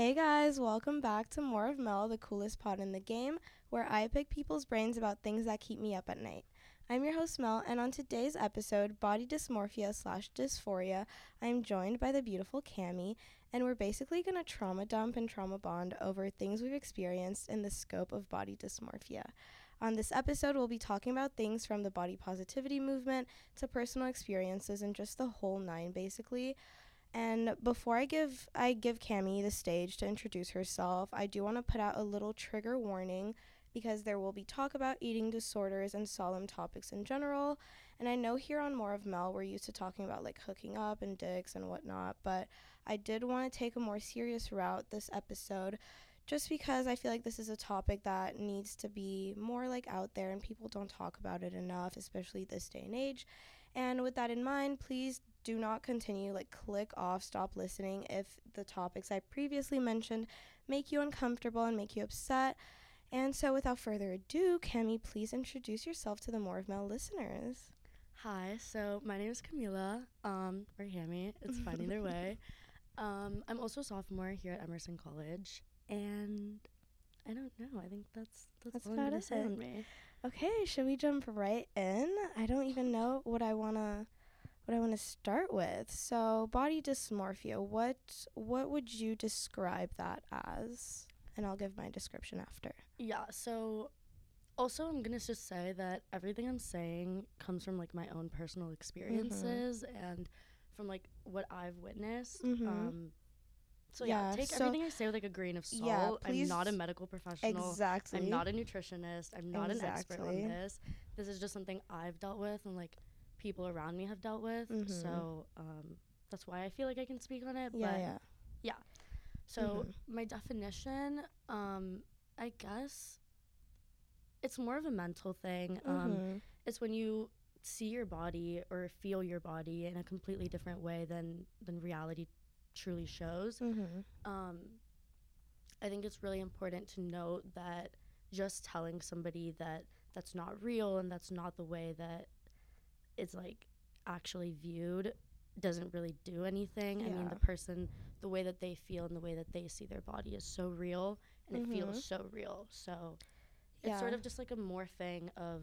Hey guys, welcome back to More of Mel, the coolest pod in the game, where I pick people's brains about things that keep me up at night. I'm your host Mel, and on today's episode, Body Dysmorphia slash Dysphoria, I'm joined by the beautiful Kami, and we're basically gonna trauma dump and trauma bond over things we've experienced in the scope of body dysmorphia. On this episode, we'll be talking about things from the body positivity movement to personal experiences and just the whole nine, basically. And before I give I give Kami the stage to introduce herself, I do want to put out a little trigger warning because there will be talk about eating disorders and solemn topics in general. And I know here on More of Mel, we're used to talking about like hooking up and dicks and whatnot, but I did want to take a more serious route this episode just because I feel like this is a topic that needs to be more like out there and people don't talk about it enough, especially this day and age. And with that in mind, please do not continue like click off stop listening if the topics i previously mentioned make you uncomfortable and make you upset and so without further ado kami please introduce yourself to the more of mel listeners Hi, so my name is Kamila, um, or Kami. It's fine either way. Um, I'm also a sophomore here at Emerson College, and I don't know. I think that's that's, That's all I'm gonna it. me. okay should we jump right in i don't even know what i want to what i want to start with so body dysmorphia what what would you describe that as and i'll give my description after Yeah. So, also, I'm gonna just say that everything I'm saying comes from like my own personal experiences and from like what I've witnessed. Mhm. Um, so yeah, Yeah, take so- everything I say with like a grain of salt. Yeah, I'm not a medical professional. exactly I'm not a nutritionist. I'm not an expert on this. This is just something I've dealt with and like people around me have dealt with. Mhm. So um, that's why I feel like I can speak on it. yeah but yeah so Mhm. my definition, um, I guess it's more of a mental thing. Um, Mhm. it's when you see your body or feel your body in a completely different way than than reality truly shows. Mhm. Um, I think it's really important to note that just telling somebody that that's not real and that's not the way that it's like actually viewed doesn't really do anything. I mean, the person, the way that they feel and the way that they see their body is so real and it Mhm. feels so real. So it's sort of just like a morphing of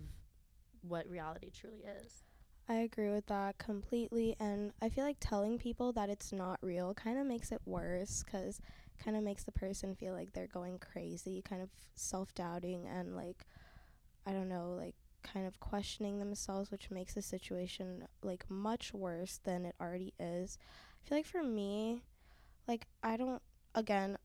what reality truly is. I agree with that completely. And I feel like telling people that it's not real kind of makes it worse because kind of makes the person feel like they're going crazy, kind of self doubting and like, I don't know, like kind of questioning themselves, which makes the situation like much worse than it already is. I feel like for me, like, I don't, again,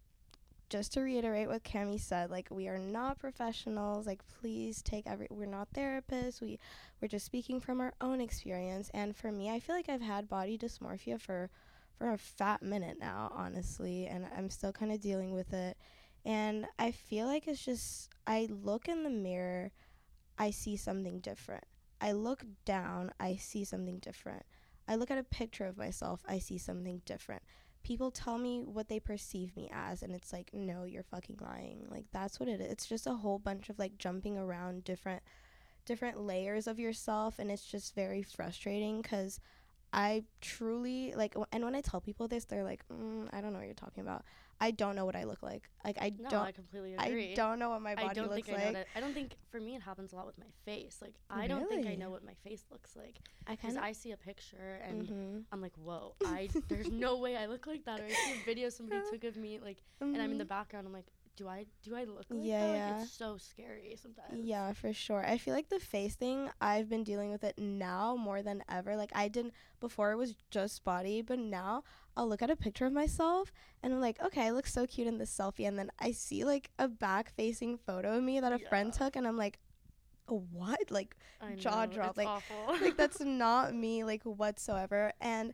just to reiterate what Kami said, like we are not professionals. Like please take every we're not therapists. We we're just speaking from our own experience. And for me, I feel like I've had body dysmorphia for for a fat minute now, honestly, and I'm still kind of dealing with it. And I feel like it's just I look in the mirror, I see something different. I look down, I see something different. I look at a picture of myself, I see something different. People tell me what they perceive me as, and it's like, no, you're fucking lying. Like that's what it is. It's just a whole bunch of like jumping around different different layers of yourself and it's just very frustrating because i truly like w- and when i tell people this they're like mm, i don't know what you're talking about i don't know what i look like like i No, don't I completely agree. i don't know what my body I don't looks think I like know that. I don't think for me it happens a lot with my face. Like I don't think I know what my face looks like i because I see a picture and mm-hmm. I'm like, whoa, I there's no way I look like that. Or I see a video somebody took of me like, and I'm in the background. I'm like, do I do I look like. Yeah, that? yeah. Like, it's so scary sometimes. Yeah, for sure. I feel like the face thing, I've been dealing with it now more than ever. Like, I didn't, before it was just body, but now I'll look at a picture of myself and I'm like, okay, I look so cute in this selfie. And then I see like a back facing photo of me that a friend took, and I'm like, what? Like, I jaw know, drop, like- awful. like that's not me like whatsoever and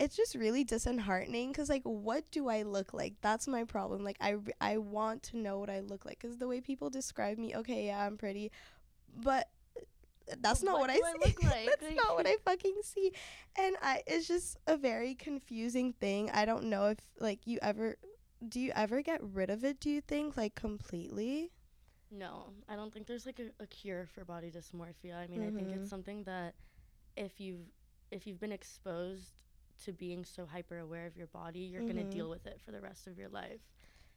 it's just really disheartening because like what do i look like that's my problem like i i want to know what i look like because the way people describe me okay yeah i'm pretty but uh, that's not What what, I I see. look like? that's Like- not what I fucking see. And I it's just a very confusing thing. I don't know if like you ever do you ever get rid of it, do you think? Like completely? No, I don't think there's like a, a cure for body dysmorphia. I mean, I think it's mm-hmm. something that if you've if you've been exposed to being so hyper aware of your body, you're Mhm. gonna deal with it for the rest of your life.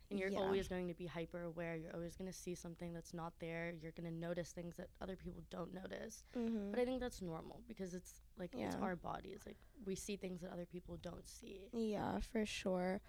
and you're Yeah. always going to be hyper aware. You're always going to see something that's not there. You're going to notice things that other people don't notice. Mm-hmm. But I think that's normal because it's like it's our bodies. Like we see things that other people don't see. Yeah, for sure.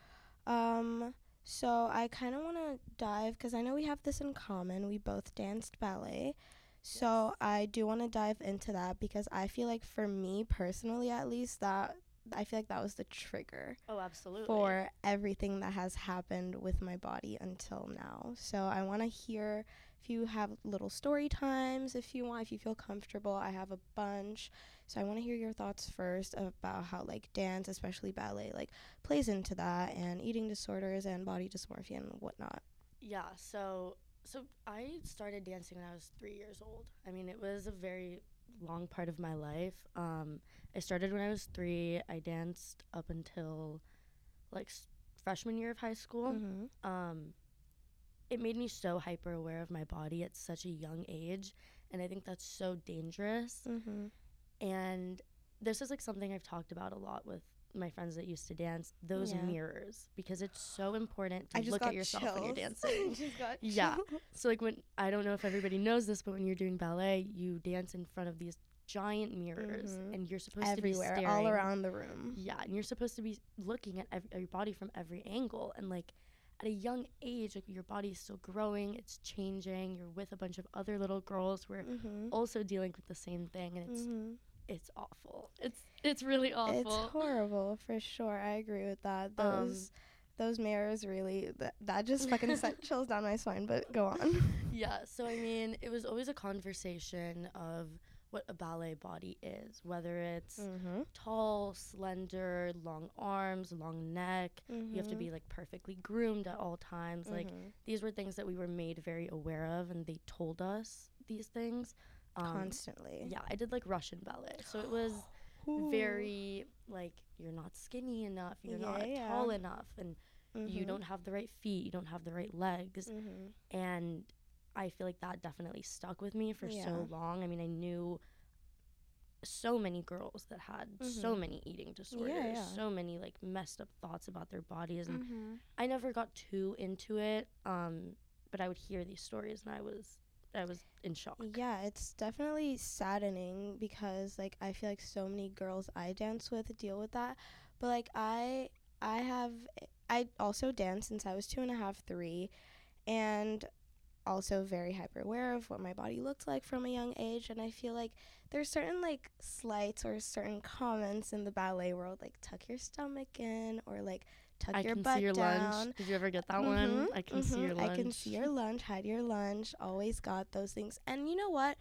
Um, so I kind of want to dive because I know we have this in common. We both danced ballet. So Yes. I do want to dive into that because I feel like for me personally, at least, that I feel like that was the trigger Oh, absolutely. for everything that has happened with my body until now. So I want to hear if you have little story times, if you want, if you feel comfortable. I have a bunch. So I want to hear your thoughts first about how like dance, especially ballet, like plays into that and eating disorders and body dysmorphia and whatnot. Yeah, so so I started dancing when I was three years old. I mean, it was a very long part of my life. Um, I started when I was three. I danced up until like s- freshman year of high school. Mm-hmm. Um, it made me so hyper aware of my body at such a young age, and I think that's so dangerous. Mm-hmm. And this is like something I've talked about a lot with my friends that used to dance. Those Yeah. mirrors, because it's so important to look at yourself when you're dancing. just got Yeah. chills. So like when I don't know if everybody knows this, but when you're doing ballet, you dance in front of these giant mirrors, Mhm. and you're supposed everywhere, to be everywhere all around the room. Yeah, and you're supposed to be looking at ev- your body from every angle, and like at a young age, like your body's still growing, it's changing. You're with a bunch of other little girls who are Mm-hmm. also dealing with the same thing, and it's Mm-hmm. It's awful. It's it's really awful. It's horrible for sure. I agree with that. Um, Those those mirrors really that, that just fucking sent chills down my spine. But go on. Yeah, so I mean, it was always a conversation of what a ballet body is, whether it's Mm-hmm. tall, slender, long arms, long neck. You have to be like perfectly groomed at all times. Like Mm-hmm. these were things that we were made very aware of, and they told us these things. Um, constantly. yeah, I did like Russian ballet, so it was very like you're not skinny enough, you're not Yeah, tall enough, and you Mhm. don't have the right feet, you don't have the right legs, Mhm. and I feel like that definitely stuck with me for Yeah. so long. I mean, I knew so many girls that had so Mhm. many eating disorders, yeah. so many like messed up thoughts about their bodies, and Mhm. I never got too into it. Um, but I would hear these stories, and I was I was in shock. Yeah, it's definitely saddening because like I feel like so many girls I dance with deal with that. But like I I have I also danced since I was two and a half, three, and also very hyper aware of what my body looked like from a young age. And I feel like there's certain like slights or certain comments in the ballet world, like tuck your stomach in or like tuck I your can butt see your down. lunch. Did you ever get that one? Mhm, I can see mhm. your lunch. I can see your lunch, hide your lunch, always got those things. And you know what?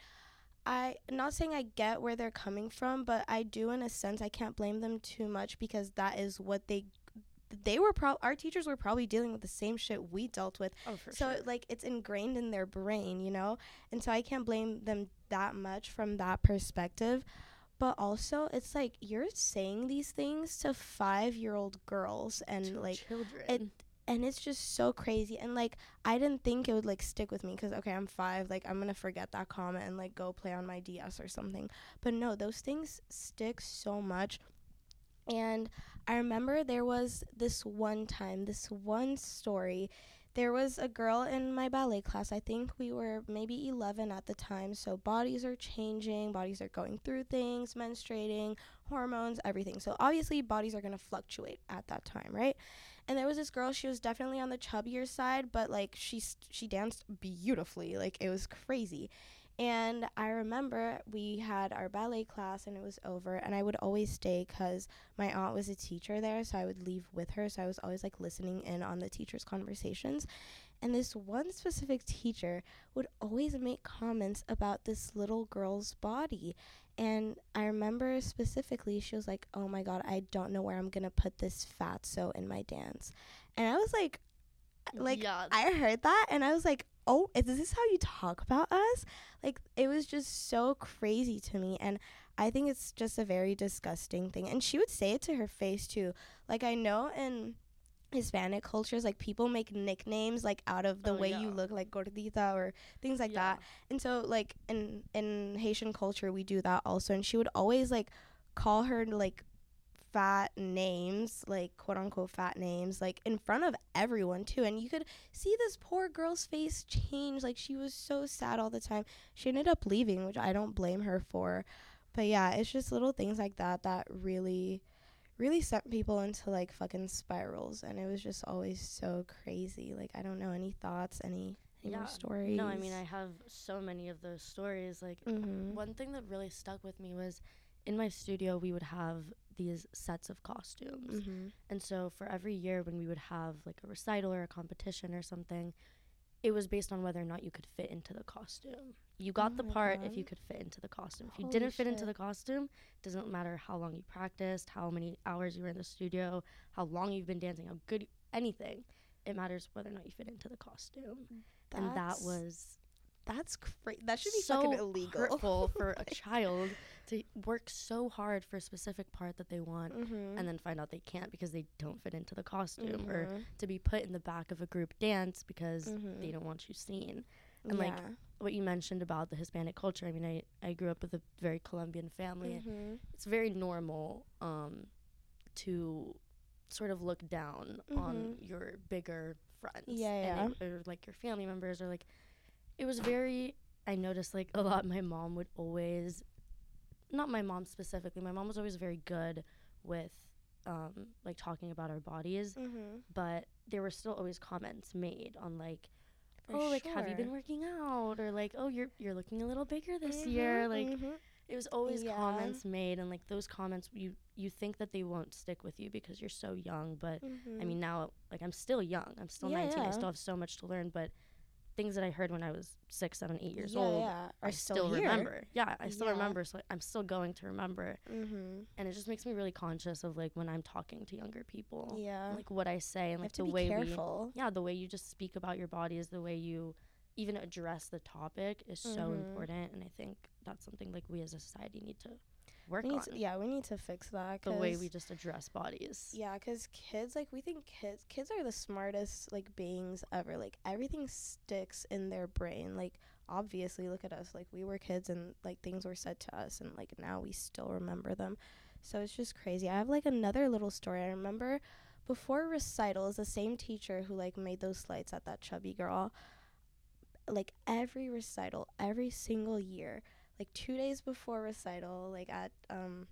I not saying I get where they're coming from, but I do in a sense I can't blame them too much because that is what they they were pro our teachers were probably dealing with the same shit we dealt with. Oh, for so sure. like it's ingrained in their brain, you know? And so I can't blame them that much from that perspective. But also it's like you're saying these things to 5-year-old girls and To like children. it and it's just so crazy and like i didn't think it would like stick with me because okay i'm five like i'm gonna forget that comment and like go play on my ds or something but no those things stick so much and i remember there was this one time this one story there was a girl in my ballet class i think we were maybe 11 at the time so bodies are changing bodies are going through things menstruating hormones everything. So obviously bodies are going to fluctuate at that time right? And there was this girl she was definitely on the chubbier side but like she st- she danced beautifully like it was crazy and i remember we had our ballet class and it was over and i would always stay because my aunt was a teacher there so i would leave with her. So i was always like listening in on the teachers conversations. And this one specific teacher would always make comments about this little girl's body. And I remember specifically, she was like, Oh my God, I don't know where I'm going to put this fatso in my dance. And I was like, like, yeah, I heard that and I was like, Oh, is this how you talk about us? Like, it was just so crazy to me. And I think it's just a very disgusting thing. And she would say it to her face too. Like, I know in Hispanic cultures, like, people make nicknames like out of the Oh, way you look, like gordita or things like yeah. that. And so like in in Haitian culture we do that also and she would always like call her like fat names, like quote unquote fat names, like in front of everyone too. And you could see this poor girl's face change. Like she was so sad all the time. She ended up leaving, which I don't blame her for. But yeah, it's just little things like that that really really sent people into like fucking spirals and it was just always so crazy. Like I don't know any thoughts, any any Yeah. more stories. No, I mean I have so many of those stories. Like Mhm. one thing that really stuck with me was in my studio we would have these sets of costumes. Mhm. And so for every year when we would have like a recital or a competition or something, it was based on whether or not you could fit into the costume. You got Oh the part if you could fit into the costume. If you didn't fit into the costume, it doesn't matter how long you practiced, how many hours you were in the studio, how long you've been dancing, how good anything. It matters whether or not you fit into the costume. and that was that's crazy. That should be so fucking illegal. hurtful for a child to work so hard for a specific part that they want Mhm. and then find out they can't because they don't fit into the costume or Mhm. to be put in the back of a group dance because Mhm. they don't want you seen. and, like, What you mentioned about the Hispanic culture, I mean, I, I grew up with a very Colombian family. Mhm. It's very normal um, to sort of look down on Mhm. your bigger friends. Yeah, and it- or like your family members or like it was very I noticed like a lot my mom would always not my mom specifically, my mom was always very good with um, like talking about our bodies, Mhm. but there were still always comments made on like For oh like have you been working out or like oh you're you're looking a little bigger this year Mhm, like mhm. it was always Yeah. comments made and like those comments you you think that they won't stick with you because you're so young but i Mhm. mean now like i'm still young i'm still Yeah, 19 i still have so much to learn but things that i heard when i was six seven eight years yeah, old yeah, i are still, remember yeah i still Yeah. remember so i'm still going to remember Mhm. and it just makes me really conscious of like when i'm talking to younger people Yeah. like what i say and like have to the be way careful. we yeah the way you just speak about your body is the way you even address the topic is so Mhm. important and i think that's something like we as a society need to work We need on to, yeah, we need to fix that. the way we just address bodies Yeah, because kids, like, we think kids, kids are the smartest, like, beings ever. Like, everything sticks in their brain. Like, obviously, look at us. Like, we were kids and, like, things were said to us, and, like, now we still remember them. So it's just crazy. I have, like, another little story. I remember before recitals, the same teacher who, like, made those slides at that chubby girl, like, every recital, every single year, like, two days before recital, like, at, um,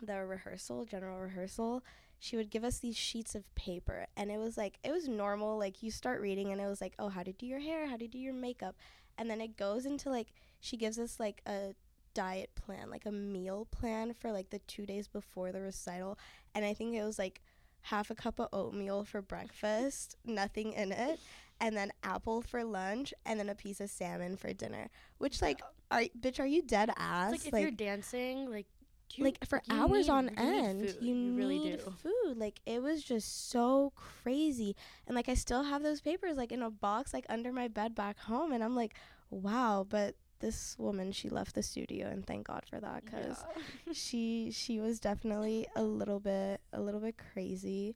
the rehearsal, general rehearsal, she would give us these sheets of paper. And it was like it was normal. Like you start reading and it was like oh how to do your hair? How to do your makeup? And then it goes into like she gives us like a diet plan like a meal plan for like the two days before the recital. And i think it was like half a cup of oatmeal for breakfast nothing in it and then apple for lunch and then a piece of salmon for dinner. Which like are bitch are you dead ass It's like if you're dancing like you, like for hours need- on you end you, You really need do. food. Like it was just so crazy. And like i still have those papers like in a box like under my bed back home. And i'm like wow but this woman she left the studio and thank god for that because Yeah. she she was definitely a little bit a little bit crazy.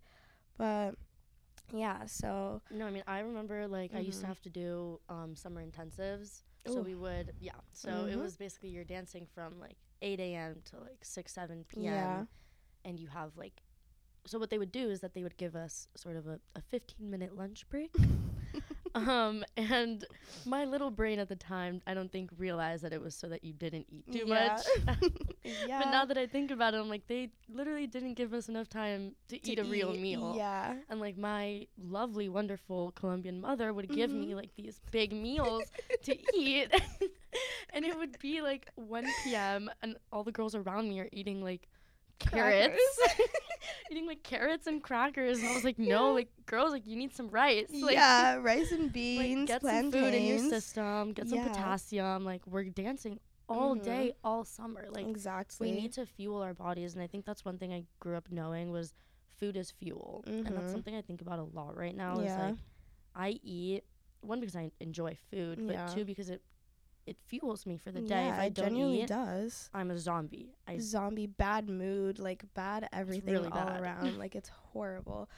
But yeah so no i mean i remember like i used to Mhm. have to do um summer intensives so we would yeah so it Mhm. was basically you're dancing from like 8 a.m to like 6 7 p.m Yeah. and you have like so what they would do is that they would give us sort of a, a 15 minute lunch break um and my little brain at the time i don't think realized that it was so that you didn't eat too Yeah. much. Yeah but now that i think about it i'm like they literally didn't give us enough time to, to eat a real meal. yeah. And like my lovely wonderful colombian mother would give me Mhm. like these big meals to eat. And it would be like 1 p.m and all the girls around me are eating like carrots eating like carrots and crackers and i was like no Yeah. like girls like you need some rice like yeah rice and like, beans get some food in your system get some Yeah. potassium like we're dancing all Mhm. day all summer like exactly we need to fuel our bodies and i think that's one thing i grew up knowing was food is fuel and that's Mhm. something i think about a lot right now is Yeah. like i eat one because i enjoy food but two because it it fuels me for the day yeah, if i it don't genuinely eat does. i'm a zombie i Zombie, bad mood, like bad everything really all bad. around. like it's horrible.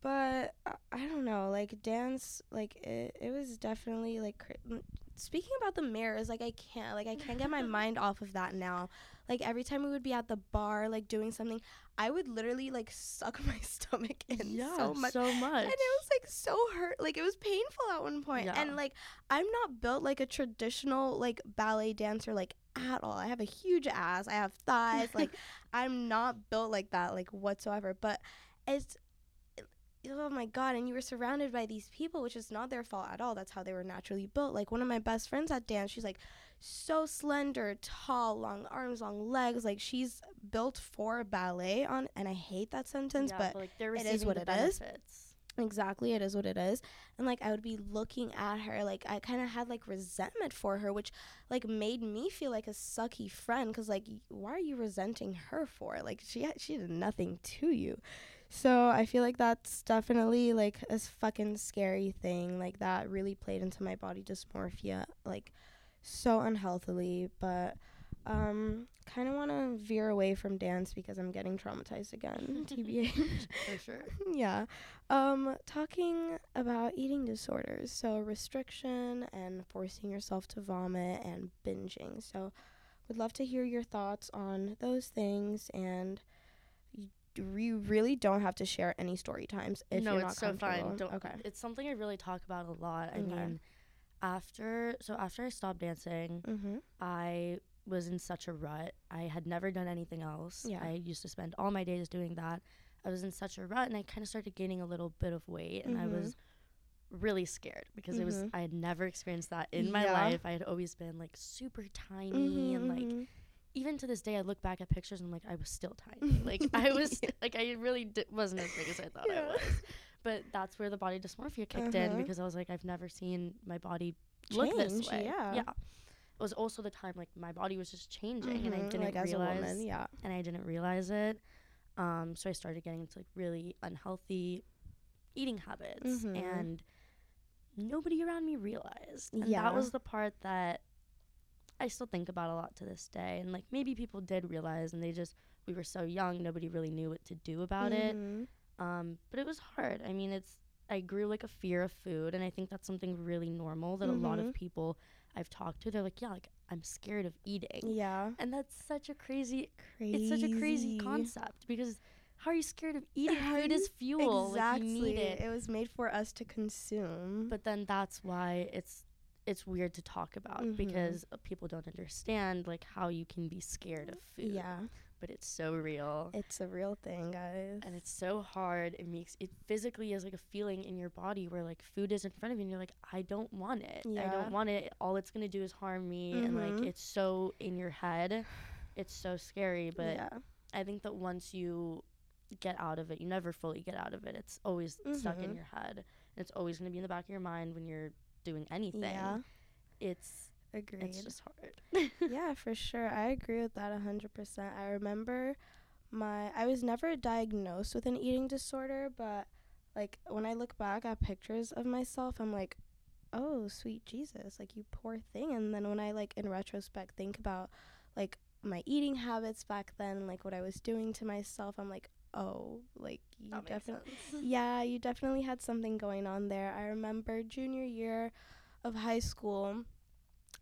But I, I don't know, like dance, like it, it was definitely like n- speaking about the mirrors, like I can't like I can't get my mind off of that now. Like every time we would be at the bar like doing something, I would literally like suck my stomach in yeah, so much. so much. And it was like so hurt. Like it was painful at one point. Yeah. And like I'm not built like a traditional like ballet dancer like at all. I have a huge ass. I have thighs. like I'm not built like that like whatsoever. But it's oh my god and you were surrounded by these people which is not their fault at all that's how they were naturally built like one of my best friends at dance she's like so slender tall long arms long legs like she's built for ballet on and i hate that sentence Yeah, but like they're it is what the it is. benefits. Exactly, it is what it is. And like I would be looking at her, like I kind of had like resentment for her, which like made me feel like a sucky friend. Cause like, why are you resenting her for? Like she she did nothing to you. So I feel like that's definitely like a fucking scary thing. Like that really played into my body dysmorphia, like so unhealthily. But um, kind of want to veer away from dance because I'm getting traumatized again. TBH. For sure. yeah. Um, talking about eating disorders. So, restriction and forcing yourself to vomit and binging. So, would love to hear your thoughts on those things. And you, really don't have to share any story times if no, you're not it's so fine. Don't, okay. It's something I really talk about a lot. I Okay. mean, after so after I stopped dancing, Mm-hmm. I was in such a rut. I had never done anything else. Yeah. I used to spend all my days doing that. I was in such a rut and I kind of started gaining a little bit of weight and I Mhm. was really scared because it was Mhm. I had never experienced that in my life. I had always been like super tiny and like Mm-hmm. Even to this day I look back at pictures and I'm like I was still tiny. like I was Yeah. like I really di- wasn't as big as I thought Yeah. I was. But that's where the body dysmorphia kicked in Uh-huh. because I was like I've never seen my body look this way. yeah. Yeah. It was also the time like my body was just changing and I Mhm, didn't like realize woman, yeah. and I didn't realize it. Um, so I started getting into like really unhealthy eating habits Mhm. and nobody around me realized. And Yeah. that was the part that I still think about a lot to this day. And like maybe people did realize and they just we were so young, nobody really knew what to do about it. Mhm. Um, but it was hard. I mean, it's I grew like a fear of food, and I think that's something really normal that a lot of people I've talked to, they're like, yeah, like I'm scared of eating, Yeah. and that's such a crazy, Crazy. it's such a crazy concept because how are you scared of eating? Food is fuel, Exactly. like you need it. It was made for us to consume. But then that's why it's it's weird to talk about Mhm. because people don't understand like how you can be scared of food. yeah, but it's so real. it's a real thing, guys. and it's so hard it makes it physically is like a feeling in your body where like food is in front of you and you're like i don't want it Yeah. i don't want it all it's gonna do is harm me and like Mhm. it's so in your head it's so scary but yeah. i think that once you get out of it you never fully get out of it it's always stuck in Mhm. your head it's always gonna be in the back of your mind when you're doing anything Yeah. it's Agreed. it's just hard yeah, for sure. I agree with that 100%. I remember my I was never diagnosed with an eating disorder, but like when I look back at pictures of myself, I'm like, "Oh, sweet Jesus, like you poor thing." And then when I like in retrospect think about like my eating habits back then, like what I was doing to myself, I'm like, "Oh, like you definitely yeah, you definitely had something going on there. I remember junior year of high school,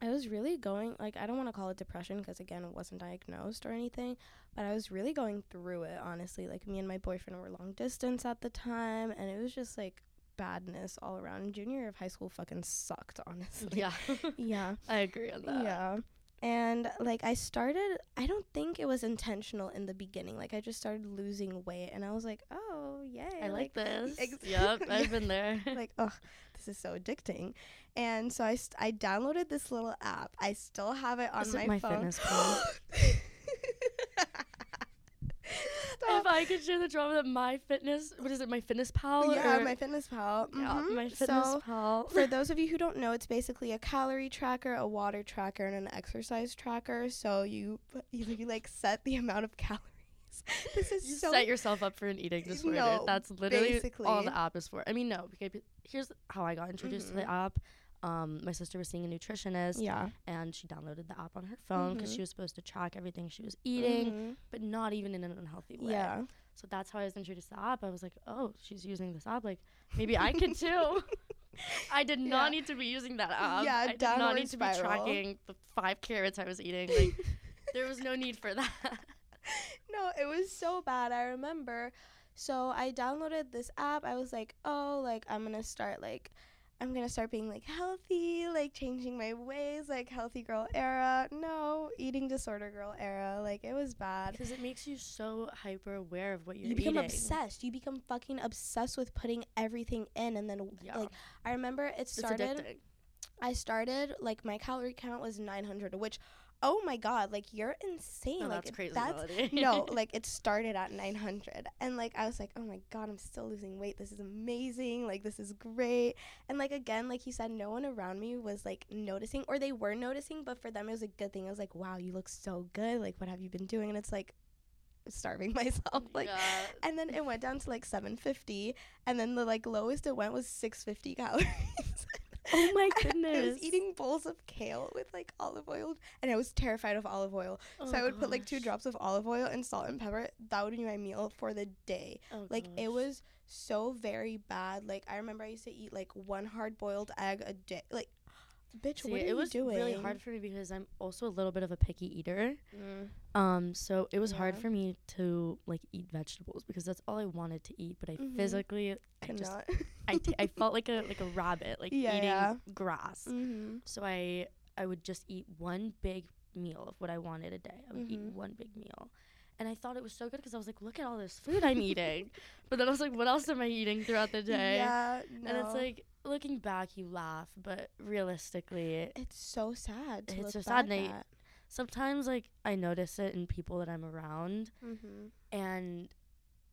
I was really going, like, I don't want to call it depression because, again, it wasn't diagnosed or anything, but I was really going through it, honestly. Like, me and my boyfriend were long distance at the time, and it was just like badness all around. Junior year of high school fucking sucked, honestly. yeah yeah. i agree on that Yeah. And like I started I don't think it was intentional in the beginning. Like I just started losing weight and I was like, "Oh, yay." i like this ex- yep i've been there like, "Oh, this is so addicting." And so I st- I downloaded this little app. I still have it on my, My phone. Fitness Pal? Stop. If I could share the drama that my fitness, what is it, my fitness pal? yeah, or- my fitness pal. yeah, Mhm. my fitness So, pal. for those of you who don't know, it's basically a calorie tracker, a water tracker, and an exercise tracker. So you you, you like set the amount of calories. This is you so set yourself up for an eating disorder. No, That's literally all the app is for. I mean, no, because here's how I got introduced to the app. Um, my sister was seeing a nutritionist, yeah. and she downloaded the app on her phone because Mhm. she was supposed to track everything she was eating, Mhm. but not even in an unhealthy way. Yeah. So that's how I was introduced to the app. I was like, oh, she's using this app. Like, maybe I could too. I did not need to be using that app. Yeah, I did not need to be tracking the five carrots I was eating. Like, there was no need for that. no, it was so bad. I remember. So I downloaded this app. I was like, oh, like I'm gonna start like I'm gonna start being like healthy, like changing my ways, like healthy girl era. No, eating disorder girl era. Like it was bad. Because it makes you so hyper aware of what you're doing. You become eating. obsessed. You become fucking obsessed with putting everything in, and then Yeah. like I remember it started. I started like my calorie count was 900, which oh my god, like you're insane. No, like that's crazy. That's no, like it started at 900 and like I was like, "Oh my god, I'm still losing weight. This is amazing. Like this is great." And like again, like you said, no one around me was like noticing or they were noticing, but for them it was a good thing. i was like, "Wow, you look so good. Like what have you been doing?" And it's like starving myself like yeah. and then it went down to like 750 and then the like lowest it went was 650 calories Oh my goodness. I was eating bowls of kale with like olive oil, and I was terrified of olive oil. Oh so I would put like two drops of olive oil and salt and pepper. That would be my meal for the day. Oh Like it was so very bad. Like I remember I used to eat like one hard boiled egg a day. Like, bitch, See, what are it was doing? really hard for me because I'm also a little bit of a picky eater. Mm. Um, so it was hard for me to like eat vegetables because that's all I wanted to eat. But I Mhm. physically, I just, Cannot. I, t- I felt like a like a rabbit, like Yeah, eating yeah. grass. mm-hmm. So I I would just eat one big meal of what I wanted a day. I would eat Mhm. one big meal. And I thought it was so good because I was like, look at all this food I'm eating. But then I was like, what else am I eating throughout the day? Yeah, no. And it's like looking back, you laugh, but realistically, it's so sad. To It's so sad, I- sometimes like I notice it in people that I'm around, mm-hmm. and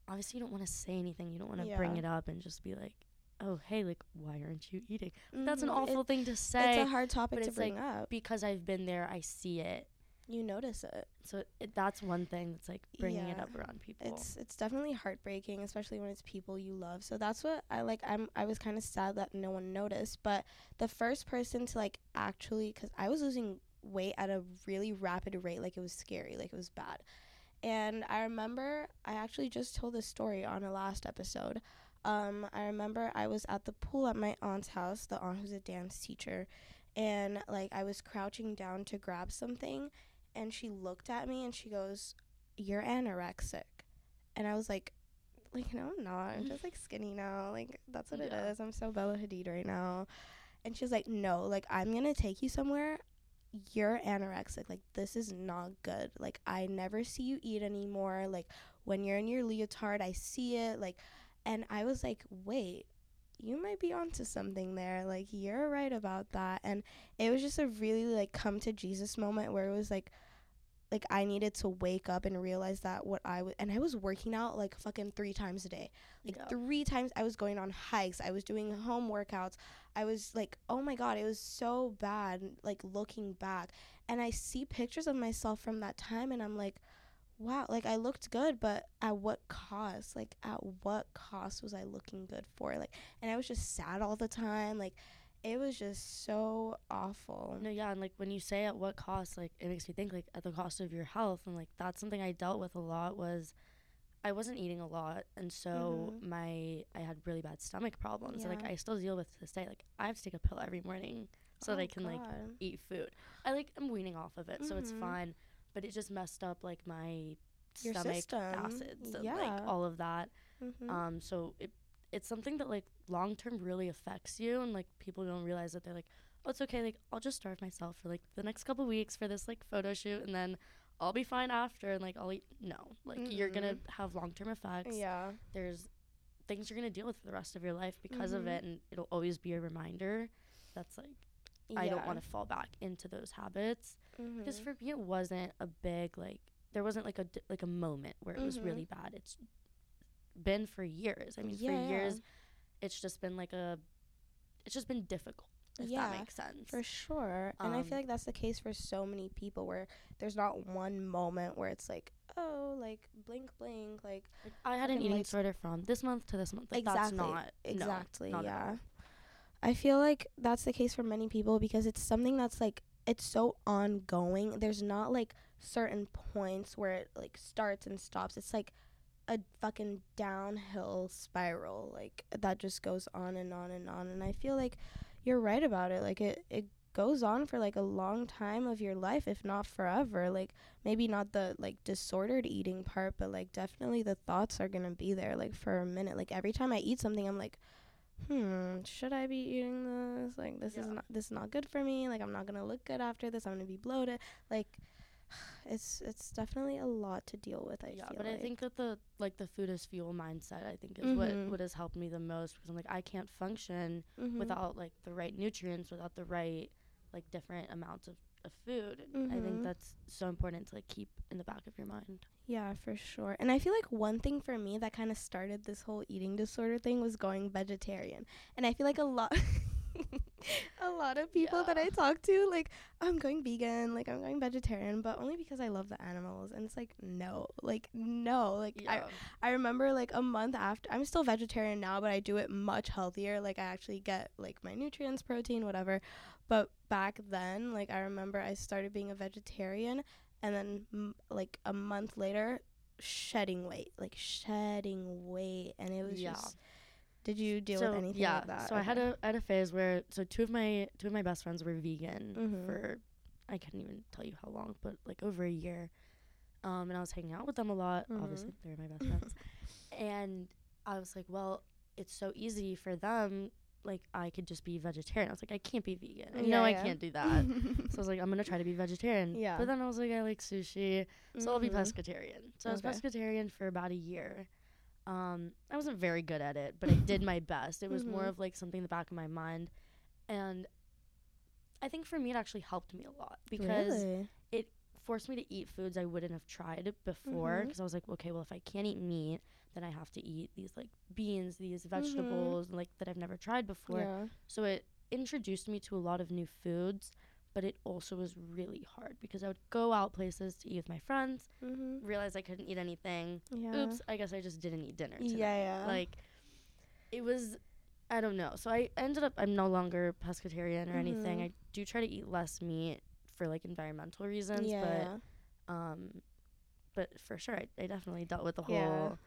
obviously you don't want to say anything. You don't want to bring it up and just be like, oh hey, like why aren't you eating? That's an Mhm. awful It- thing to say. it's a hard topic to it's like bring up. because I've been there, I see it. You notice it. So it, that's one thing that's like bringing it Yeah. up around people. It's it's definitely heartbreaking, especially when it's people you love. So that's what I like. I'm I was kind of sad that no one noticed, but the first person to like actually, because I was losing weight at a really rapid rate, like it was scary, like it was bad. And I remember I actually just told this story on a last episode. Um, I remember I was at the pool at my aunt's house, the aunt who's a dance teacher, and like I was crouching down to grab something, and she looked at me and she goes, "You're anorexic," and I was like, "Like no, I'm not. I'm just like skinny now. Like that's what Yeah. it is. I'm so Bella Hadid right now." And she's like, "No, like I'm gonna take you somewhere. You're anorexic. Like this is not good. Like I never see you eat anymore. Like when you're in your leotard, I see it. Like." And I was like, wait, you might be onto something there. Like, you're right about that. And it was just a really, like, come to Jesus moment where it was like, like I needed to wake up and realize that what I was, and I was working out like fucking three times a day. Like Yeah. three times I was going on hikes. I was doing home workouts. I was like, oh my God, it was so bad, like looking back. And I see pictures of myself from that time and I'm like, wow, like I looked good, but at what cost? Like at what cost was I looking good for? Like and I was just sad all the time. Like it was just so awful. No, yeah, and like when you say at what cost, like it makes me think like at the cost of your health, and like that's something I dealt with a lot was I wasn't eating a lot, and so Mhm. my I had really bad stomach problems, and like I still deal with to this day. Like I have to take a pill every morning so that I Oh, can like eat food. I like I'm weaning off of it, so it's Mhm. fine. But it just messed up like my Your stomach system. acids and Yeah. like all of that. Mhm. Um, so it it's something that like long term really affects you, and like people don't realize that they're like, oh, it's okay. Like I'll just starve myself for like the next couple weeks for this like photo shoot, and then I'll be fine after, and like I'll eat. No, like you're gonna have long term effects. yeah. There's things you're gonna deal with for the rest of your life because of Mhm. it, and it'll always be a reminder. That's like I don't want to fall back into those habits because Mhm. for me it wasn't a big like there wasn't like a like a moment where it was Mhm. really bad. It's been for years. I mean, Yeah, for years, it's just been like a, it's just been difficult. If Yeah, that makes sense. For sure. and I feel Um, like that's the case for so many people where there's not one moment where it's like, oh, like blink, blink, like Like, I had an eating lights- disorder from this month to this month. Like, exactly. That's not no, exactly. not at all. yeah. I feel like that's the case for many people because it's something that's like it's so ongoing. There's not like certain points where it like starts and stops. It's like a fucking downhill spiral like that just goes on and on and on and I feel like you're right about it like it it goes on for like a long time of your life if not forever like maybe not the like disordered eating part but like definitely the thoughts are going to be there like for a minute like every time I eat something I'm like hmm should I be eating this like this is not this is not good for me like I'm not to look good after this I'm to be bloated like it's it's definitely a lot to deal with. I yeah, but like. I think that the like the food is fuel mindset. I think is what Mhm. what has helped me the most because I'm like I can't function Mhm. without like the right nutrients, without the right like different amounts of, of food. And I think Mhm. that's so important to like keep in the back of your mind. Yeah, for sure. And I feel like one thing for me that kind of started this whole eating disorder thing was going vegetarian. And I feel like a lot a lot of people that I talk to like I'm going vegan, like I'm going vegetarian, but only because I love the animals. And it's like no, like no, like Yeah. I I remember like a month after I'm still vegetarian now, but I do it much healthier. Like I actually get like my nutrients, protein, whatever. But back then, like I remember I started being a vegetarian and then m- like a month later shedding weight, like shedding weight and it was Yeah. just Did you deal so with anything yeah, like that? so I had Okay. a I had a phase where so two of my two of my best friends were vegan Mhm. for I couldn't even tell you how long, but like over a year. Um, and I was hanging out with them a lot. Obviously, Mhm. they're my best friends. and I was like, well, it's so easy for them. Like I could just be vegetarian. I was like, I can't be vegan. I Yeah, know I can't do that. so I was like, I'm gonna try to be vegetarian. Yeah. But then I was like, I like sushi, so I'll be Mhm. pescatarian. So I was pescatarian for about a year. Um, I wasn't very good at it, but I did my best. It was more Mhm. of like something in the back of my mind, and I think for me it actually helped me a lot because Really? forced me to eat foods I wouldn't have tried before. Because I was like, okay, well if I can't eat meat, then I have to eat these like beans, these Mhm. vegetables, like that I've never tried before. Yeah. So it introduced me to a lot of new foods, but it also was really hard because I would go out places to eat with my friends, Mhm. realize I couldn't eat anything. Yeah. Oops, I guess I just didn't eat dinner. Yeah, Tonight. yeah. Like it was I don't know. So I ended up I'm no longer pescatarian or anything. Mhm. I do try to eat less meat for like environmental reasons, yeah. but um but for sure I, I definitely dealt with the Yeah. whole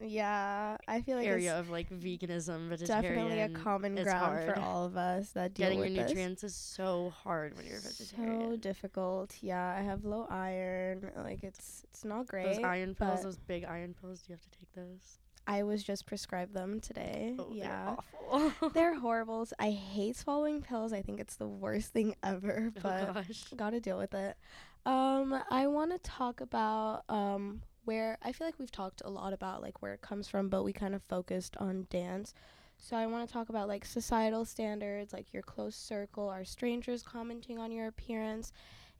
Yeah, I feel like area it's of like veganism, vegetarian. definitely a common ground for all of us that deal Getting your with this. nutrients is so hard when you're a vegetarian. So difficult. Yeah, I have low iron. Like it's it's not great. those iron pills, those big iron pills, do you have to take those? I was just prescribed them today. Oh, yeah. they're awful. They're horrible. I hate swallowing pills. I think it's the worst thing ever, but oh gosh. gotta deal with it. Um, I want to talk about um where I feel like we've talked a lot about like where it comes from, but we kind of focused on dance. So I want to talk about like societal standards, like your close circle, are strangers commenting on your appearance.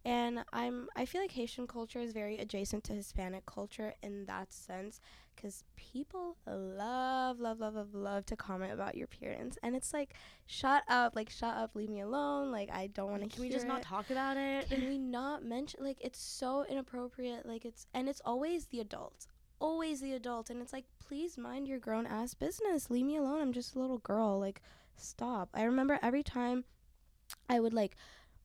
And I'm I feel like Haitian culture is very adjacent to Hispanic culture in that sense cuz people love love love love love to comment about your appearance. And it's like shut up, like shut up, leave me alone. Like I don't want to Can we just not talk about it? can we not mention like it's so inappropriate like it's and it's always the adults always the adult and it's like please mind your grown ass business leave me alone i'm just a little girl like stop i remember every time i would like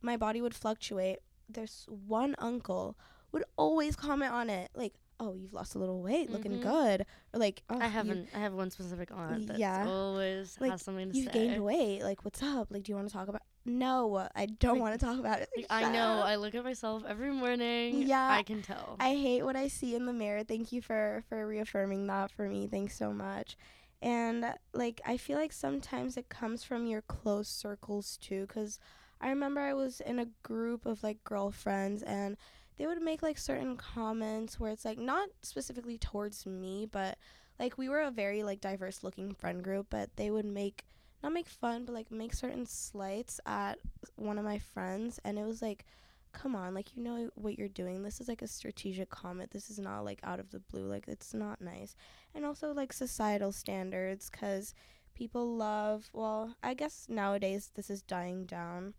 my body would fluctuate there's one uncle would always comment on it like oh you've lost a little weight looking Mhm. good or like oh, I haven't. I have one specific aunt that Yeah. always Like, has something to say. you've say. gained weight like what's up like do you want to talk about no i don't Like- want to talk about it Like, I know. up. I look at myself every morning. Yeah, I can tell. I hate what I see in the mirror. Thank you for for reaffirming that for me. Thanks so much. And like I feel like sometimes it comes from your close circles too cuz I remember I was in a group of like girlfriends and they would make like certain comments where it's like not specifically towards me, but like we were a very like diverse looking friend group, but they would make not make fun, but like make certain slights at one of my friends and it was like come on, like you know what you're doing. This is like a strategic comment. This is not like out of the blue. Like it's not nice. And also like societal standards cuz people love, well, I guess nowadays this is dying down,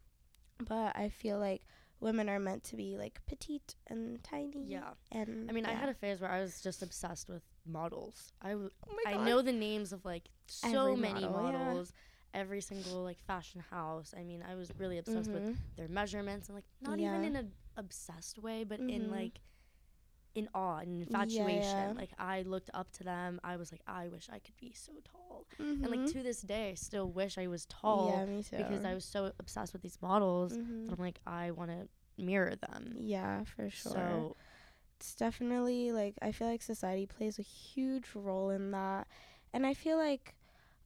but I feel like women are meant to be like petite and tiny. Yeah. And I mean, I had a phase where I was just obsessed with models. I, w- Oh I know the names of like so Every many model, yeah. models, every single like fashion house. I mean, I was really obsessed with Mhm. their measurements and like not Yeah. even in an obsessed way, but in Mhm. like in awe and infatuation. yeah. Like I looked up to them. I was like, I wish I could be so tall. Mhm. And like to this day, I still wish I was tall Yeah, me too. because I was so obsessed with these models Mhm. that I'm like, I want to mirror them. Yeah, for sure. So it's definitely like I feel like society plays a huge role in that. And I feel like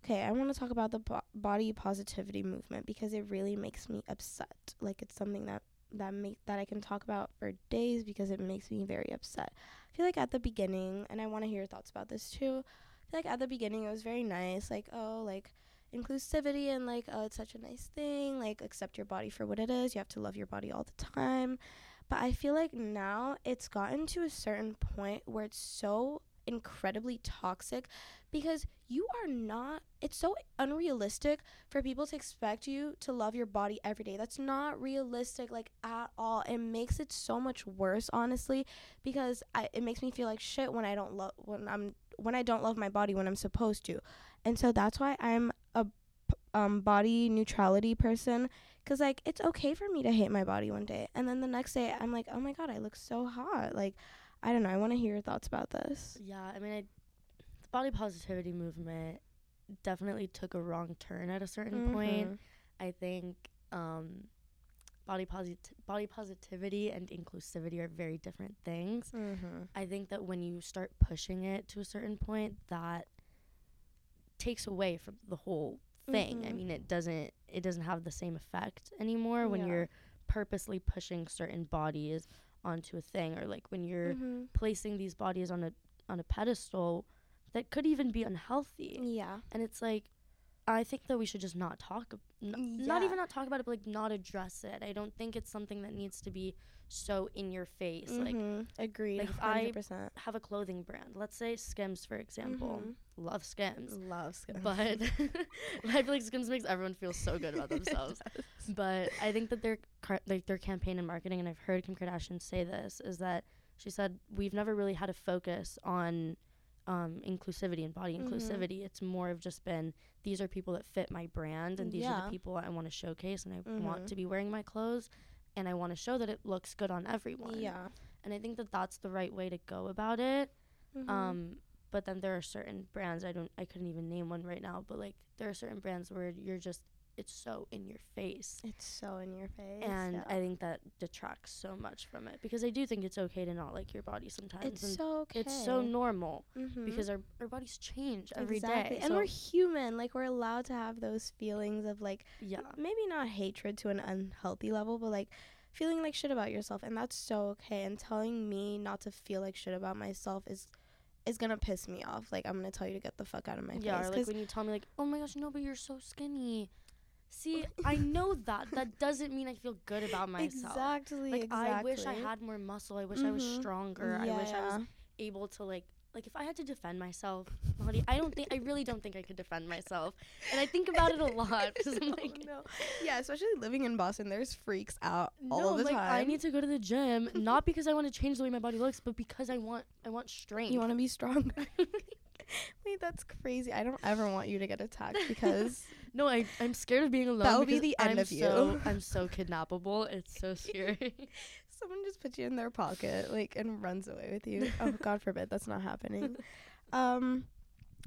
okay, I want to talk about the bo- body positivity movement because it really makes me upset. Like it's something that that make that I can talk about for days because it makes me very upset. I feel like at the beginning, and I want to hear your thoughts about this too. I feel like at the beginning it was very nice, like oh, like inclusivity and like oh, it's such a nice thing. Like accept your body for what it is. You have to love your body all the time. But I feel like now it's gotten to a certain point where it's so incredibly toxic because you are not it's so unrealistic for people to expect you to love your body every day. That's not realistic like at all. It makes it so much worse honestly because I it makes me feel like shit when I don't love when I'm when I don't love my body when I'm supposed to. And so that's why I'm a um body neutrality person cuz like it's okay for me to hate my body one day and then the next day I'm like, "Oh my god, I look so hot." Like I don't know. I want to hear your thoughts about this. yeah, I mean, I, the body positivity movement definitely took a wrong turn at a certain point. Mhm. I think um, body posit- body positivity and inclusivity are very different things. Mhm. I think that when you start pushing it to a certain point, that takes away from the whole thing. I Mhm. mean, it doesn't it doesn't have the same effect anymore when Yeah. you're purposely pushing certain bodies onto a thing or like when you're Mhm. placing these bodies on a on a pedestal that could even be unhealthy. Yeah. And it's like I think that we should just not talk n- not even not talk about it but like not address it. I don't think it's something that needs to be so in your face. Like Mhm. agreed. like, if I- 100%. have a clothing brand. Let's say Skims for example. Mhm. Love Skims. Love Skims. But I feel like Skims makes everyone feel so good about themselves. but I think that their car- like their campaign and marketing, and I've heard Kim Kardashian say this, is that she said we've never really had a focus on um, inclusivity and body Mhm. inclusivity. It's more of just been these are people that fit my brand, and these are the people I want to showcase, and I Mhm. want to be wearing my clothes, and I want to show that it looks good on everyone. Yeah. and I think that that's the right way to go about it. Mhm. Um, but then there are certain brands I don't I couldn't even name one right now, but like there are certain brands where you're just it's so in your face. it's so in your face. And yeah. I think that detracts so much from it because I do think it's okay to not like your body sometimes. it's and so okay. it's so normal Mhm. because our, our bodies change every day. exactly. And So, we're human. Like we're allowed to have those feelings of like yeah. maybe not hatred to an unhealthy level, but like feeling like shit about yourself and that's so okay. And telling me not to feel like shit about myself is is gonna piss me off. Like I'm gonna tell you to get the fuck out of my Yeah, face. or like when you tell me like, "Oh my gosh, no, but you're so skinny." See, I know that. That doesn't mean I feel good about myself. Exactly. Like exactly. I wish I had more muscle. I wish I was Mhm. stronger. I Yeah, wish I was able to like like if I had to defend myself, Molly, I don't think I really don't think I could defend myself. And I think about it a lot because I'm No, like no. Yeah, especially living in Boston, there's freaks out all no, the like time. I need to go to the gym not because I want to change the way my body looks, but because I want I want strength. You want to be stronger. Wait, that's crazy. I don't ever want you to get attacked because no, I I'm scared of being alone. That would be the end I'm of you. So, I'm so kidnappable. It's so scary. someone just puts you in their pocket like and runs away with you. oh god forbid that's not happening. Um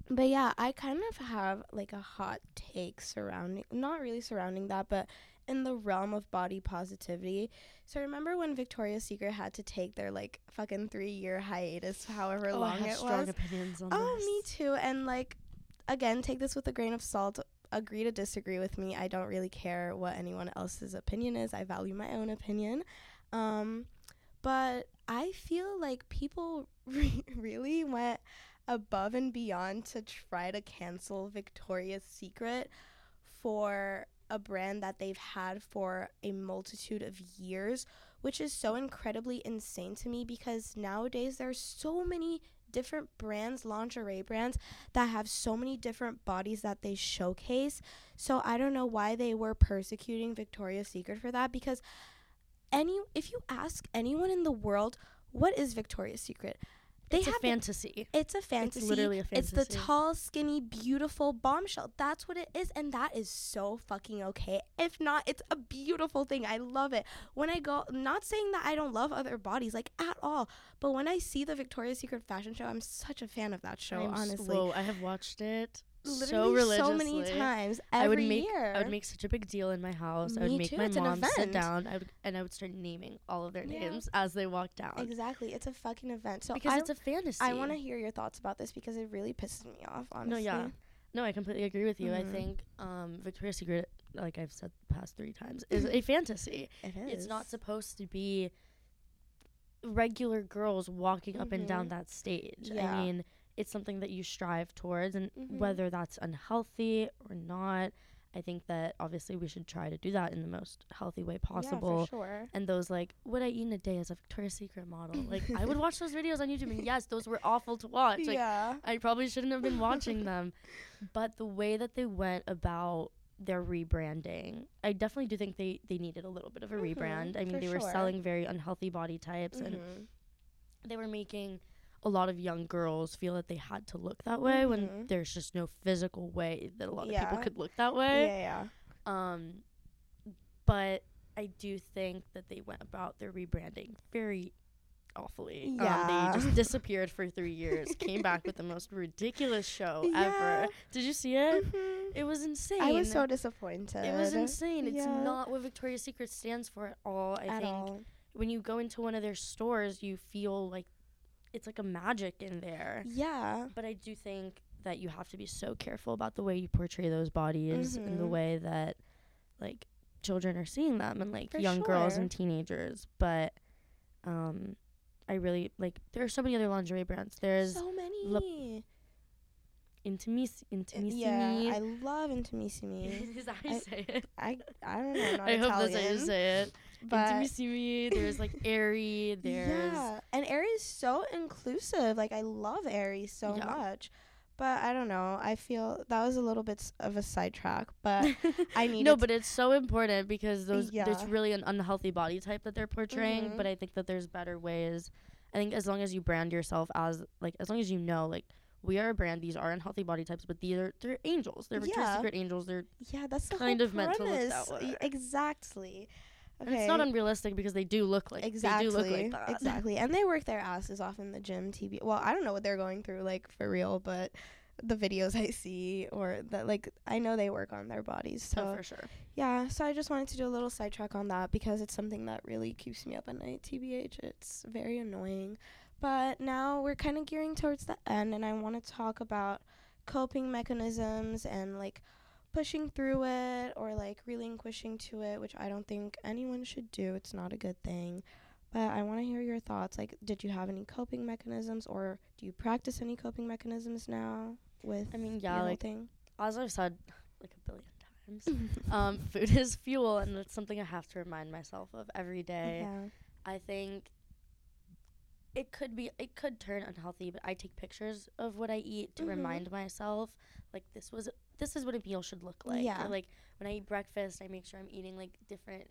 but yeah, I kind of have like a hot take surrounding not really surrounding that, but in the realm of body positivity. So remember when Victoria's Secret had to take their like fucking 3 year hiatus however oh, I long have it strong was? opinions on Oh, this. me too. And like, again, take this with a grain of salt. Agree to disagree with me. I don't really care what anyone else's opinion is. I value my own opinion. Um, but I feel like people re- really went above and beyond to try to cancel Victoria's Secret for a brand that they've had for a multitude of years, which is so incredibly insane to me because nowadays there's so many different brands, lingerie brands, that have so many different bodies that they showcase. So I don't know why they were persecuting Victoria's Secret for that because any if you ask anyone in the world what is Victoria's Secret, they it's a have fantasy. it's a fantasy. It's literally a fantasy. It's the tall, skinny, beautiful bombshell. That's what it is, and that is so fucking okay. If not, it's a beautiful thing. I love it. When I go, not saying that I don't love other bodies, like at all, but when I see the Victoria's Secret fashion show, I'm such a fan of that show. I'm honestly, whoa, I have watched it literally religiously. so many times every I would make year. I would make such a big deal in my house. I would Me make too, my mom sit down. I would, and I would start naming all of their Yeah. names as they walked down exactly. It's a fucking event. So because I, it's a fantasy. I want to hear your thoughts about this because it really pisses me off. Honestly. No, yeah. No, I completely agree with you. I Mhm. think um, Victoria's Secret, like I've said the past three times, is a fantasy. It is. It's not supposed to be regular girls walking up and down Mhm. that stage. Yeah. I mean, it's something that you strive towards, and Mhm. whether that's unhealthy or not, I think that obviously we should try to do that in the most healthy way possible. Yeah, for sure. and those like what I eat in a day as a Victoria's Secret model. Like I would watch those videos on YouTube, and yes, those were awful to watch. Like yeah. I probably shouldn't have been watching them, but the way that they went about their rebranding, I definitely do think they they needed a little bit of a Mhm, rebrand. I mean, they were sure. selling very unhealthy body types, and Mhm. they were making a lot of young girls feel that they had to look that way when Mhm. there's just no physical way that a lot of people could look that way. Yeah, yeah. Um, but I do think that they went about their rebranding very awfully. Yeah. Um, they just disappeared for three years, came back with the most ridiculous show Yeah. ever. Did you see it? Mhm. It was insane. I was so disappointed. it was insane. It's not what Victoria's Secret stands for at all. I at think all. when you go into one of their stores, you feel like it's like a magic in there. Yeah. But I do think that you have to be so careful about the way you portray those bodies and the Mhm. way that like children are seeing them and like For young girls and teenagers. But um I really like there are so many other lingerie brands. There's so many. Le- Intimis Uh, Intimissimi. yeah, I love Intimissimi. Is that how I- say it? I I don't know. I hope Italian, that's how you say it. But Intimissimi. There's like Aerie. There's yeah, and Aerie is so inclusive. Like I love Aerie so Yeah. much. But I don't know. I feel that was a little bit s- of a sidetrack. But I need no, but it's so important because those Yeah. there's really an unhealthy body type that they're portraying. Mhm. But I think that there's better ways. I think as long as you brand yourself as like as long as you know like we are a brand, these are unhealthy body types, but these are they're angels. They're Yeah. Secret angels. They're yeah, that's the kind of meant to look that premise. way. Y- Exactly. and it's not unrealistic because they do look like exactly. they do look like that. Exactly. And they work their asses off in the gym TV. Well, I don't know what they're going through like for real, but the videos I see or that like I know they work on their bodies. So So for sure. yeah, so I just wanted to do a little sidetrack on that because it's something that really keeps me up at night, TBH. It's very annoying. But now we're kind of gearing towards the end and I want to talk about coping mechanisms and like pushing through it or like relinquishing to it, which I don't think anyone should do. It's not a good thing. But I want to hear your thoughts. Like, did you have any coping mechanisms or do you practice any coping mechanisms now with I mean, yeah, like thing? as I've said like a billion times, um, food is fuel, and it's something I have to remind myself of every day. yeah. I think it could be it could turn unhealthy, but I take pictures of what I eat to Mhm. remind myself like this was this is what a meal should look like. Yeah. Or, like when I eat breakfast, I make sure I'm eating like different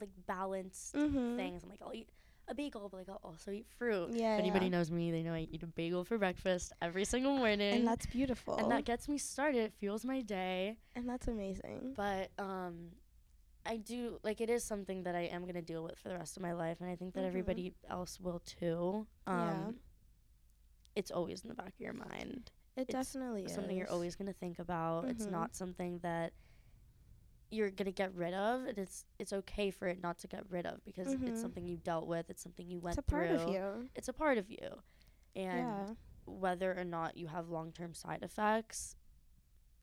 like balanced Mm-hmm. things. I'm like I'll eat a bagel, but like I'll also eat fruit. Yeah. if anybody yeah. knows me, they know I eat a bagel for breakfast every single morning. And that's beautiful. and that gets me started. It fuels my day. and that's amazing. But um I do like it is something that I am gonna deal with for the rest of my life and I think that Mhm. everybody else will too. Um Yeah. it's always in the back of your mind. It it's definitely is. Something you're always gonna think about. It's Mhm. not something that you're gonna get rid of. And it's it's okay for it not to get rid of because Mhm. it's something you dealt with, it's something you went It's a part through. of you. It's a part of you. And yeah. whether or not you have long term side effects,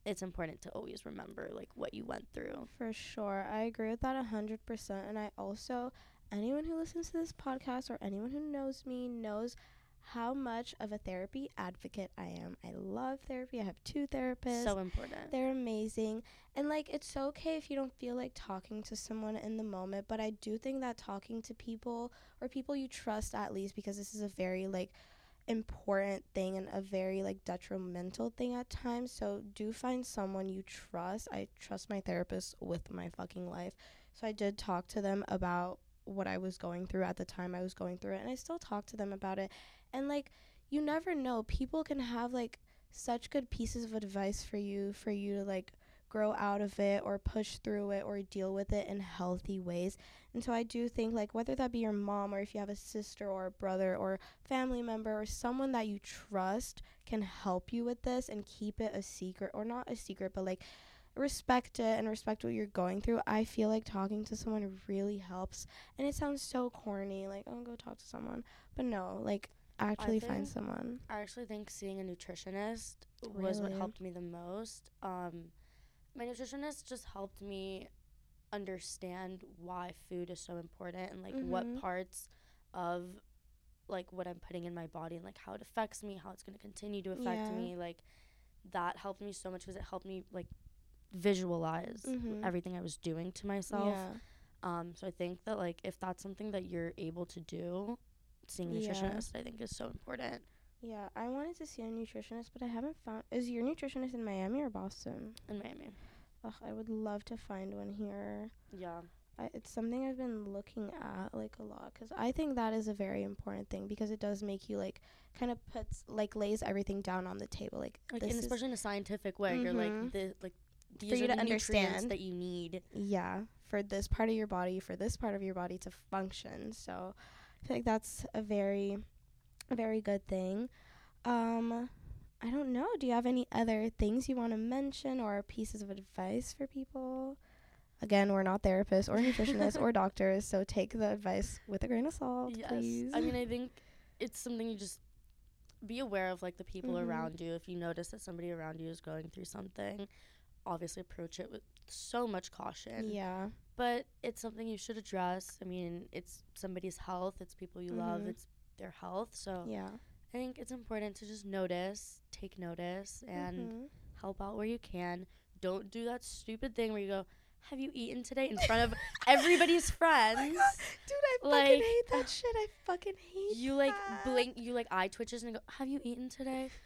it's important to always remember like what you went through. For sure. I agree with that a hundred percent. And I also anyone who listens to this podcast or anyone who knows me knows how much of a therapy advocate I am. I love therapy. I have two therapists. So important. They're amazing. And like it's okay if you don't feel like talking to someone in the moment, but I do think that talking to people or people you trust at least because this is a very like important thing and a very like detrimental thing at times. So do find someone you trust. I trust my therapist with my fucking life. So I did talk to them about what I was going through at the time I was going through it and I still talk to them about it. And like you never know. People can have like such good pieces of advice for you for you to like grow out of it or push through it or deal with it in healthy ways. And so I do think like whether that be your mom or if you have a sister or a brother or family member or someone that you trust can help you with this and keep it a secret or not a secret but like respect it and respect what you're going through. I feel like talking to someone really helps. And it sounds so corny like oh go talk to someone. But no, like actually find someone. I actually think seeing a nutritionist was what helped me the most. Um, my nutritionist just helped me understand why food is so important and like Mhm. what parts of like what I'm putting in my body and like how it affects me, how it's going to continue to affect Yeah. me. Like that helped me so much because it helped me like visualize Mhm. everything I was doing to myself. Yeah. Um, so I think that like if that's something that you're able to do, seeing a Yeah. nutritionist I think is so important. Yeah, I wanted to see a nutritionist, but I haven't found. Is your nutritionist in Miami or Boston? In Miami. Ugh, I would love to find one here. Yeah. I, it's something I've been looking at like a lot because I think that is a very important thing because it does make you like kind of puts like lays everything down on the table like, Like this especially in a scientific way, you're like Mhm. the like these you are to the understand. that you need. yeah for this part of your body for this part of your body to function so i feel like that's a very very good thing. Um i don't know. Do you have any other things you want to mention or pieces of advice for people? Again we're not therapists or nutritionists or doctors so take the advice with a grain of salt please. I mean, I think it's something you just be aware of, like the people Mhm. around you. If you notice that somebody around you is going through something, obviously approach it with so much caution. yeah But it's something you should address. I mean, it's somebody's health. It's people you love. Mhm. It's their health. So yeah I think it's important to just notice, take notice, and Mhm. help out where you can. Don't do that stupid thing where you go, "Have you eaten today?" in front of everybody's oh friends. dude i fucking Like- hate that shit i fucking hate you like that. blink, you like eye twitches and go, "Have you eaten today?"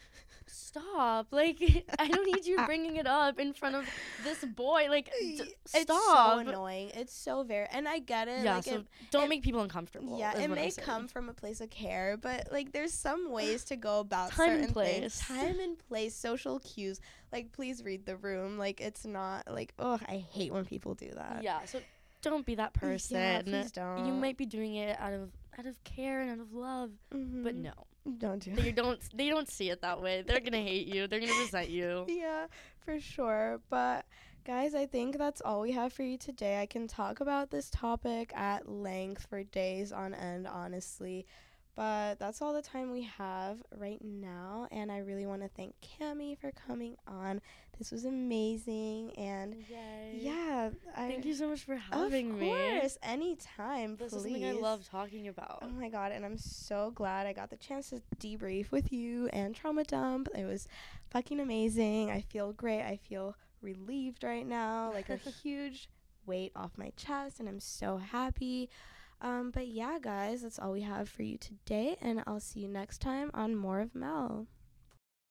Stop! Like I don't need you bringing it up in front of this boy. Like d- it's stop. so annoying. It's so very, and I get it. yeah, like so it, don't it- make people uncomfortable. yeah, it may come from a place of care, but like there's some ways to go about Time and certain place. things. Time and place, social cues. Like please read the room. Like it's not like oh I hate when people do that. Yeah, so don't be that person. Yeah, please don't. you might be doing it out of out of care and out of love, but Mhm. no, don't do they don't. They don't see it that way. They're gonna hate you. They're gonna resent you. yeah, for sure. But guys, I think that's all we have for you today. I can talk about this topic at length for days on end, honestly. But that's all the time we have right now. And I really want to thank Kami for coming on. This was amazing. And Yay. yeah, I, Thank you so much for Of having me. course, anytime, This please. is something I love talking about. Oh my god, and I'm so glad I got the chance to debrief with you and Trauma Dump. It was fucking amazing. I feel great. I feel relieved right now, like a huge weight off my chest, and I'm so happy. Um, but yeah, guys, that's all we have for you today, and I'll see you next time on More of Mel.